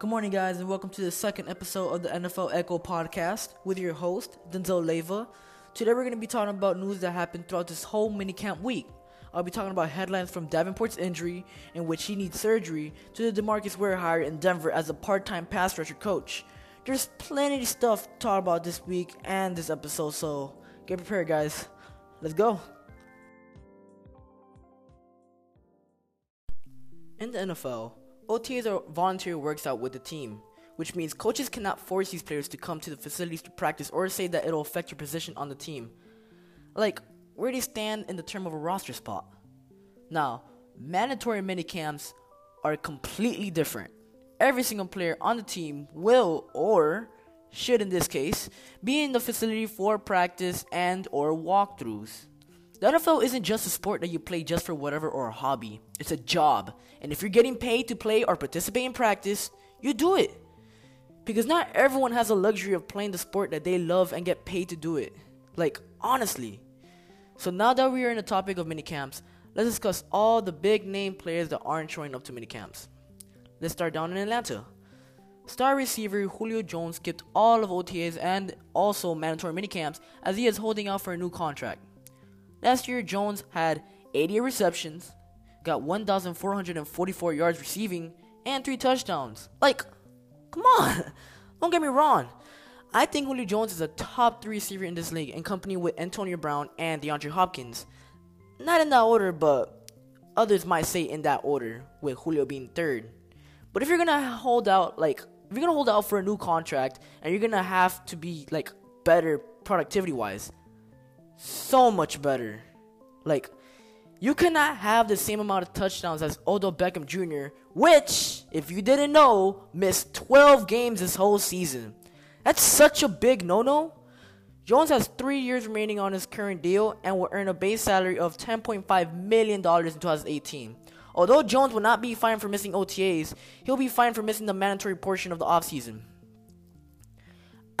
Good morning, guys, and welcome to the second episode of the NFL Echo podcast with your host, Denzel Leva. Today, we're going to be talking about news that happened throughout this whole minicamp week. I'll be talking about headlines from Davenport's injury, in which he needs surgery, to the DeMarcus Ware hire in Denver as a part time pass rusher coach. There's plenty of stuff to talk about this week and this episode, so get prepared, guys. Let's go. In the NFL, OTAs are voluntary works out with the team, which means coaches cannot force these players to come to the facilities to practice or say that it'll affect your position on the team. Like, where do they stand in the term of a roster spot. Now, mandatory minicamps are completely different. Every single player on the team will or should in this case be in the facility for practice and or walkthroughs. The NFL isn't just a sport that you play just for whatever or a hobby. It's a job. And if you're getting paid to play or participate in practice, you do it. Because not everyone has the luxury of playing the sport that they love and get paid to do it. Like, honestly. So now that we are in the topic of minicamps, let's discuss all the big name players that aren't showing up to minicamps. Let's start down in Atlanta. Star receiver Julio Jones skipped all of OTAs and also mandatory minicamps as he is holding out for a new contract. Last year, Jones had 80 receptions, got 1,444 yards receiving, and 3 touchdowns. Like, come on! Don't get me wrong. I think Julio Jones is a top 3 receiver in this league in company with Antonio Brown and DeAndre Hopkins. Not in that order, but others might say in that order, with Julio being third. But if you're gonna hold out, like, if you're gonna hold out for a new contract and you're gonna have to be, like, better productivity wise, so much better. Like, you cannot have the same amount of touchdowns as Odell Beckham Jr., which, if you didn't know, missed 12 games this whole season. That's such a big no no. Jones has three years remaining on his current deal and will earn a base salary of $10.5 million in 2018. Although Jones will not be fined for missing OTAs, he'll be fined for missing the mandatory portion of the offseason.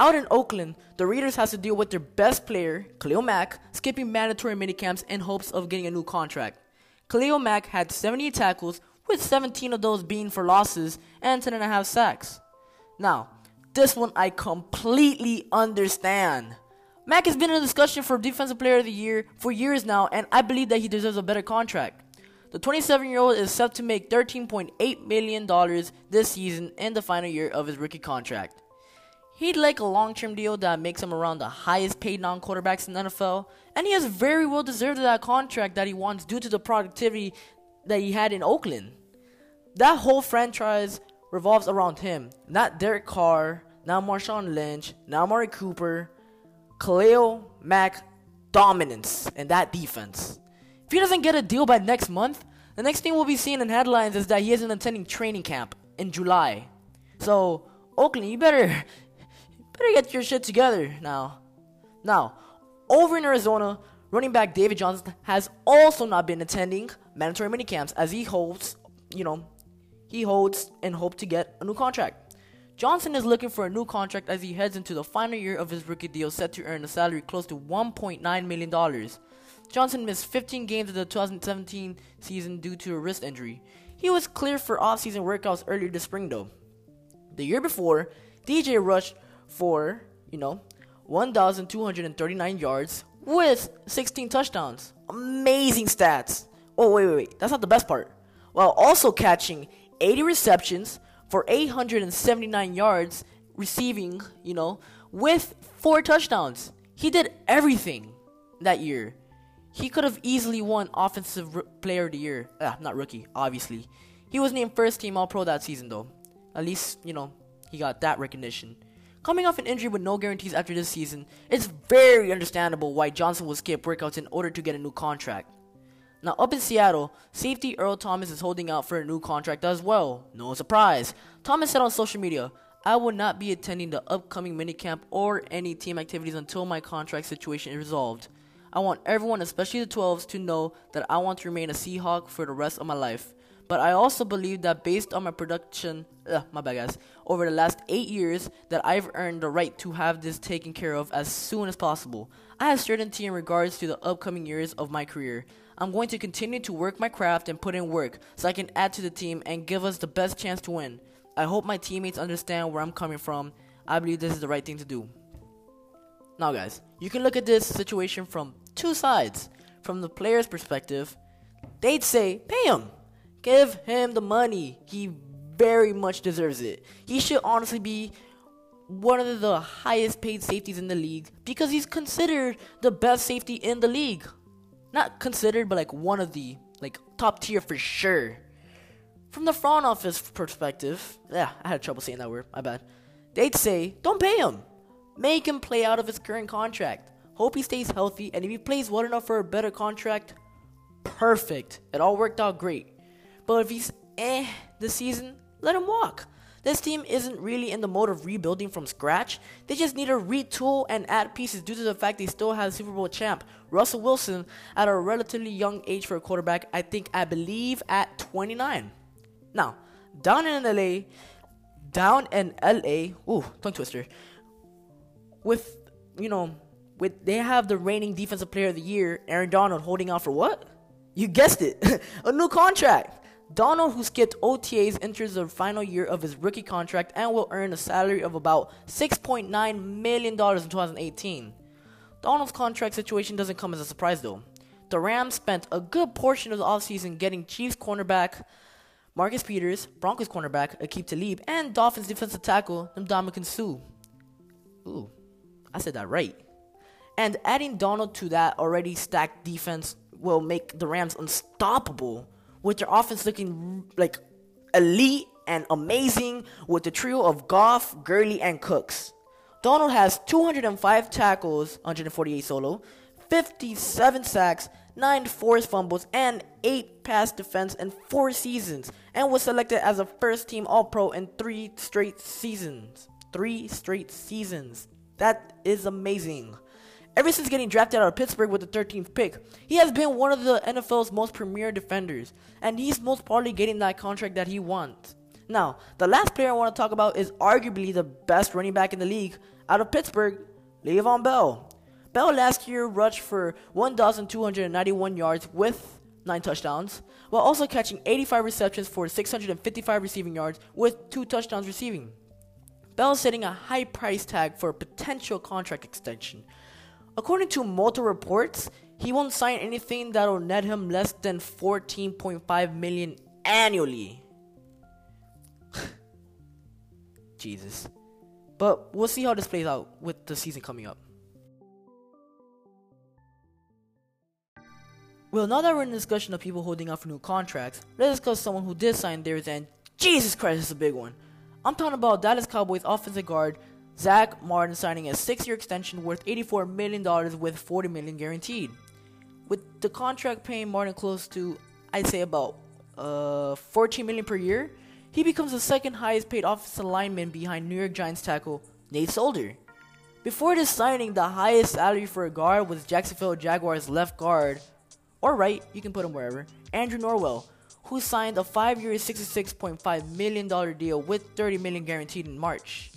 Out in Oakland, the Raiders has to deal with their best player, Khalil Mack, skipping mandatory minicamps in hopes of getting a new contract. Khalil Mack had 78 tackles, with 17 of those being for losses and 10.5 sacks. Now, this one I completely understand. Mack has been in discussion for Defensive Player of the Year for years now, and I believe that he deserves a better contract. The 27 year old is set to make $13.8 million this season in the final year of his rookie contract. He'd like a long term deal that makes him around the highest paid non quarterbacks in the NFL, and he has very well deserved that contract that he wants due to the productivity that he had in Oakland. That whole franchise revolves around him, not Derek Carr, not Marshawn Lynch, not Amari Cooper, Khalil Mack dominance in that defense. If he doesn't get a deal by next month, the next thing we'll be seeing in headlines is that he isn't attending training camp in July. So, Oakland, you better better get your shit together now. Now, over in Arizona, running back David Johnson has also not been attending mandatory minicamps as he holds, you know, he holds and hope to get a new contract. Johnson is looking for a new contract as he heads into the final year of his rookie deal set to earn a salary close to $1.9 million. Johnson missed 15 games of the 2017 season due to a wrist injury. He was cleared for off-season workouts earlier this spring though. The year before, DJ rushed for, you know, 1,239 yards with 16 touchdowns. Amazing stats. Oh, wait, wait, wait. That's not the best part. While also catching 80 receptions for 879 yards, receiving, you know, with four touchdowns. He did everything that year. He could have easily won Offensive R- Player of the Year. Ah, not rookie, obviously. He was named first team All Pro that season, though. At least, you know, he got that recognition. Coming off an injury with no guarantees after this season, it's very understandable why Johnson will skip workouts in order to get a new contract. Now, up in Seattle, safety Earl Thomas is holding out for a new contract as well. No surprise. Thomas said on social media, I will not be attending the upcoming minicamp or any team activities until my contract situation is resolved. I want everyone, especially the 12s, to know that I want to remain a Seahawk for the rest of my life. But I also believe that based on my production, my bad guys, over the last eight years, that I've earned the right to have this taken care of as soon as possible. I have certainty in regards to the upcoming years of my career. I'm going to continue to work my craft and put in work so I can add to the team and give us the best chance to win. I hope my teammates understand where I'm coming from. I believe this is the right thing to do. Now, guys, you can look at this situation from two sides. From the player's perspective, they'd say, pay him. Give him the money. He very much deserves it. He should honestly be one of the highest paid safeties in the league because he's considered the best safety in the league. Not considered, but like one of the like top tier for sure. From the front office perspective, yeah, I had trouble saying that word. My bad. They'd say, don't pay him. Make him play out of his current contract. Hope he stays healthy, and if he plays well enough for a better contract, perfect. It all worked out great. But if he's eh this season, let him walk. This team isn't really in the mode of rebuilding from scratch. They just need to retool and add pieces due to the fact they still have Super Bowl champ Russell Wilson at a relatively young age for a quarterback. I think I believe at 29. Now, down in LA, down in LA, ooh, tongue twister. With you know, with they have the reigning defensive player of the year, Aaron Donald, holding out for what? You guessed it, a new contract. Donald, who skipped OTAs, enters the final year of his rookie contract and will earn a salary of about $6.9 million in 2018. Donald's contract situation doesn't come as a surprise, though. The Rams spent a good portion of the offseason getting Chiefs cornerback Marcus Peters, Broncos cornerback Aqib Talib, and Dolphins defensive tackle Ndamukong Suh. Ooh, I said that right. And adding Donald to that already stacked defense will make the Rams unstoppable with their offense looking like elite and amazing with the trio of Goff, Gurley, and Cooks. Donald has 205 tackles, 148 solo, 57 sacks, 9 forced fumbles, and 8 pass defense in 4 seasons, and was selected as a first team All Pro in 3 straight seasons. 3 straight seasons. That is amazing. Ever since getting drafted out of Pittsburgh with the 13th pick, he has been one of the NFL's most premier defenders, and he's most probably getting that contract that he wants. Now, the last player I want to talk about is arguably the best running back in the league out of Pittsburgh, Le'Veon Bell. Bell last year rushed for 1,291 yards with 9 touchdowns, while also catching 85 receptions for 655 receiving yards with 2 touchdowns receiving. Bell is setting a high price tag for a potential contract extension, According to multiple reports, he won't sign anything that'll net him less than 14.5 million annually. Jesus. But we'll see how this plays out with the season coming up. Well, now that we're in discussion of people holding out for new contracts, let's discuss someone who did sign theirs and Jesus Christ, is a big one. I'm talking about Dallas Cowboys offensive guard Zack Martin signing a six-year extension worth $84 million with 40 million guaranteed. With the contract paying Martin close to, I'd say about uh, 14 million per year, he becomes the second highest paid offensive lineman behind New York Giants tackle Nate Solder. Before this signing, the highest salary for a guard was Jacksonville Jaguars left guard, or right, you can put him wherever, Andrew Norwell, who signed a five-year $66.5 million deal with 30 million guaranteed in March.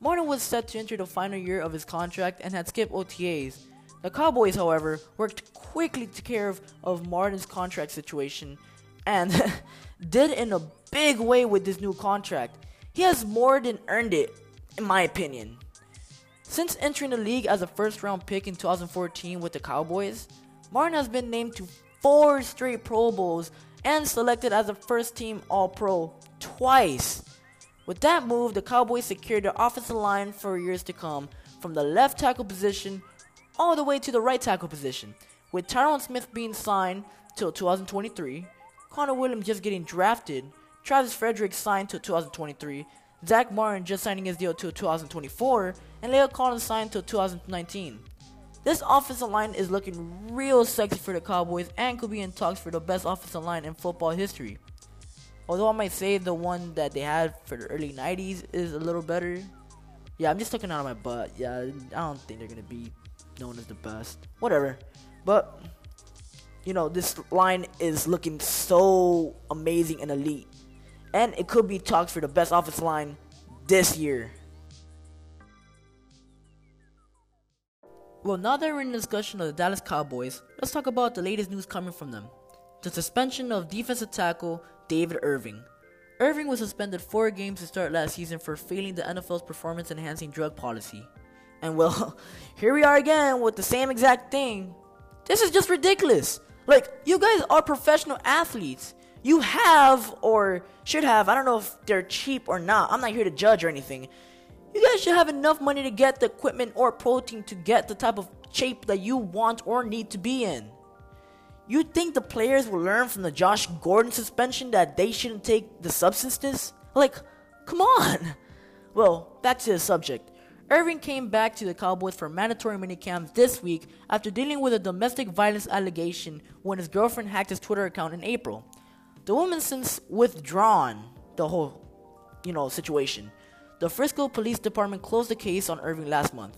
Martin was set to enter the final year of his contract and had skipped OTAs. The Cowboys, however, worked quickly to care of, of Martin's contract situation and did in a big way with this new contract. He has more than earned it, in my opinion. Since entering the league as a first round pick in 2014 with the Cowboys, Martin has been named to four straight Pro Bowls and selected as a first team All Pro twice. With that move, the Cowboys secured their offensive line for years to come, from the left tackle position all the way to the right tackle position. With Tyron Smith being signed till 2023, Connor Williams just getting drafted, Travis Frederick signed till 2023, Zack Martin just signing his deal till 2024, and La'el Collins signed till 2019. This offensive line is looking real sexy for the Cowboys and could be in talks for the best offensive line in football history. Although I might say the one that they had for the early 90s is a little better. Yeah, I'm just looking out of my butt. Yeah, I don't think they're to be known as the best. Whatever. But, you know, this line is looking so amazing and elite. And it could be talks for the best offensive line this year. Well, now that we're in the discussion of the Dallas Cowboys, let's talk about the latest news coming from them. The suspension of defensive tackle David Irving. Irving was suspended four games to start last season for failing the NFL's performance enhancing drug policy. And well, here we are again with the same exact thing. This is just ridiculous. Like, you guys are professional athletes. You have, or should have, I don't know if they're cheap or not. I'm not here to judge or anything. You guys should have enough money to get the equipment or protein to get the type of shape that you want or need to be in. You think the players will learn from the Josh Gordon suspension that they shouldn't take the substances? Like, come on! Well, back to the subject. Irving came back to the Cowboys for mandatory minicamps this week after dealing with a domestic violence allegation when his girlfriend hacked his Twitter account in April. The woman since withdrawn the whole, you know, situation. The Frisco Police Department closed the case on Irving last month.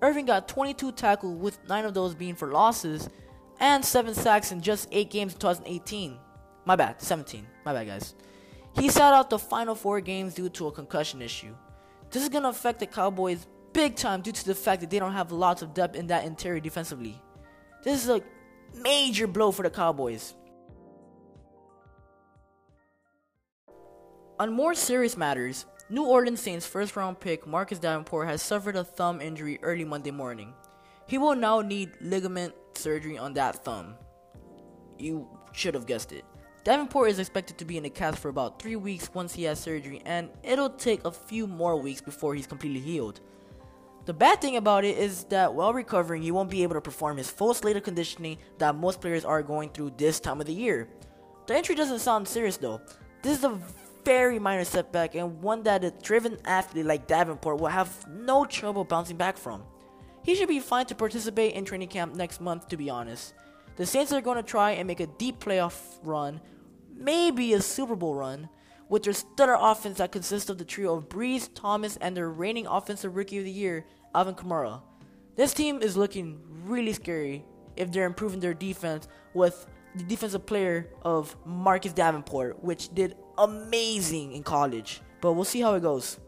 Irving got 22 tackles, with 9 of those being for losses, and 7 sacks in just 8 games in 2018. My bad, 17. My bad, guys. He sat out the final 4 games due to a concussion issue. This is going to affect the Cowboys big time due to the fact that they don't have lots of depth in that interior defensively. This is a major blow for the Cowboys. On more serious matters, New Orleans Saints first round pick Marcus Davenport has suffered a thumb injury early Monday morning. He will now need ligament surgery on that thumb. You should have guessed it. Davenport is expected to be in a cast for about 3 weeks once he has surgery, and it'll take a few more weeks before he's completely healed. The bad thing about it is that while recovering, he won't be able to perform his full slate of conditioning that most players are going through this time of the year. The injury doesn't sound serious though. This is a very minor setback and one that a driven athlete like Davenport will have no trouble bouncing back from. He should be fine to participate in training camp next month, to be honest. The Saints are going to try and make a deep playoff run maybe a Super Bowl run with their stellar offense that consists of the trio of Brees, Thomas, and their reigning offensive rookie of the year, Alvin Kamara. This team is looking really scary if they're improving their defense with the defensive player of Marcus Davenport, which did amazing in college. But we'll see how it goes.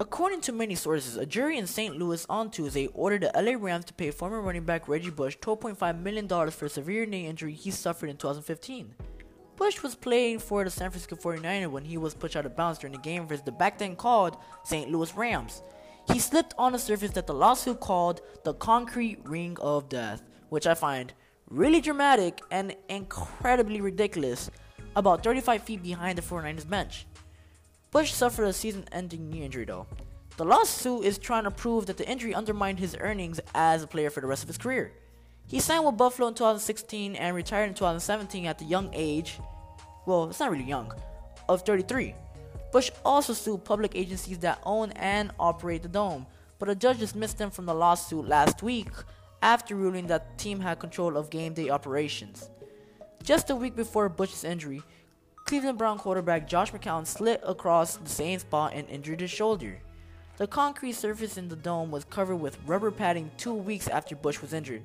According to many sources, a jury in St. Louis on Tuesday ordered the LA Rams to pay former running back Reggie Bush $12.5 million for a severe knee injury he suffered in 2015. Bush was playing for the San Francisco 49ers when he was pushed out of bounds during the game versus the back then called St. Louis Rams. He slipped on a surface that the lawsuit called the concrete ring of death, which I find really dramatic and incredibly ridiculous, about 35 feet behind the 49ers bench. Bush suffered a season ending knee injury though. The lawsuit is trying to prove that the injury undermined his earnings as a player for the rest of his career. He signed with Buffalo in 2016 and retired in 2017 at the young age, well, it's not really young, of 33. Bush also sued public agencies that own and operate the dome, but a judge dismissed them from the lawsuit last week after ruling that the team had control of game day operations. Just a week before Bush's injury, Cleveland Brown quarterback Josh McCown slid across the same spot and injured his shoulder. The concrete surface in the dome was covered with rubber padding two weeks after Bush was injured.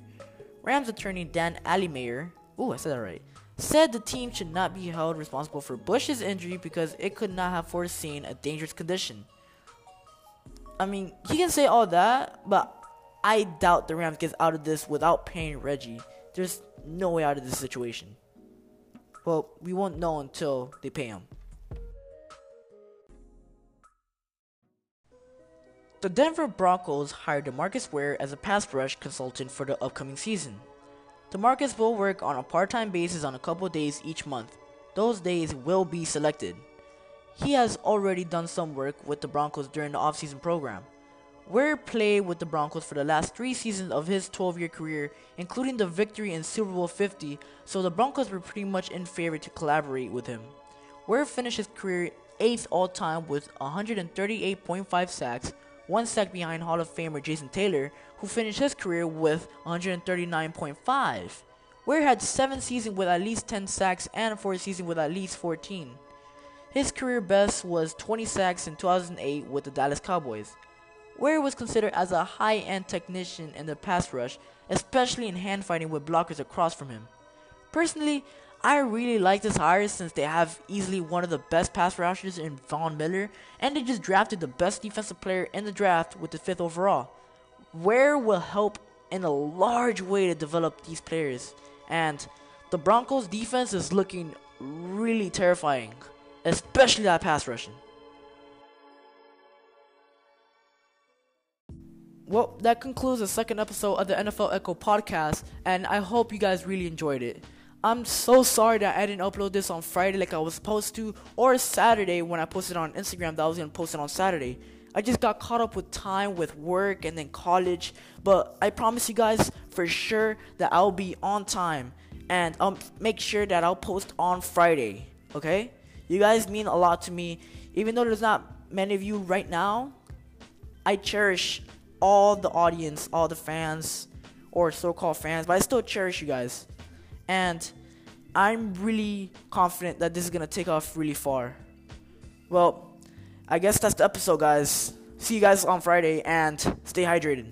Rams attorney Dan Alleymayer, ooh, I said that right, said the team should not be held responsible for Bush's injury because it could not have foreseen a dangerous condition. I mean, he can say all that, but I doubt the Rams gets out of this without paying Reggie. There's no way out of this situation. Well, we won't know until they pay him. The Denver Broncos hired DeMarcus Ware as a pass rush consultant for the upcoming season. DeMarcus will work on a part-time basis on a couple days each month. Those days will be selected. He has already done some work with the Broncos during the offseason program. Ware played with the Broncos for the last three seasons of his 12 year career, including the victory in Super Bowl 50, so the Broncos were pretty much in favor to collaborate with him. Ware finished his career 8th all time with 138.5 sacks, one sack behind Hall of Famer Jason Taylor, who finished his career with 139.5. Ware had 7 seasons with at least 10 sacks and 4 seasons with at least 14. His career best was 20 sacks in 2008 with the Dallas Cowboys. Ware was considered as a high-end technician in the pass rush, especially in hand fighting with blockers across from him. Personally, I really like this hire since they have easily one of the best pass rushers in Von Miller, and they just drafted the best defensive player in the draft with the fifth overall. Ware will help in a large way to develop these players, and the Broncos defense is looking really terrifying, especially that pass rushing. Well, that concludes the second episode of the NFL Echo podcast, and I hope you guys really enjoyed it. I'm so sorry that I didn't upload this on Friday like I was supposed to, or Saturday when I posted on Instagram that I was gonna post it on Saturday. I just got caught up with time with work and then college, but I promise you guys for sure that I'll be on time and I'll make sure that I'll post on Friday. Okay? You guys mean a lot to me. Even though there's not many of you right now, I cherish all the audience, all the fans, or so called fans, but I still cherish you guys. And I'm really confident that this is gonna take off really far. Well, I guess that's the episode, guys. See you guys on Friday and stay hydrated.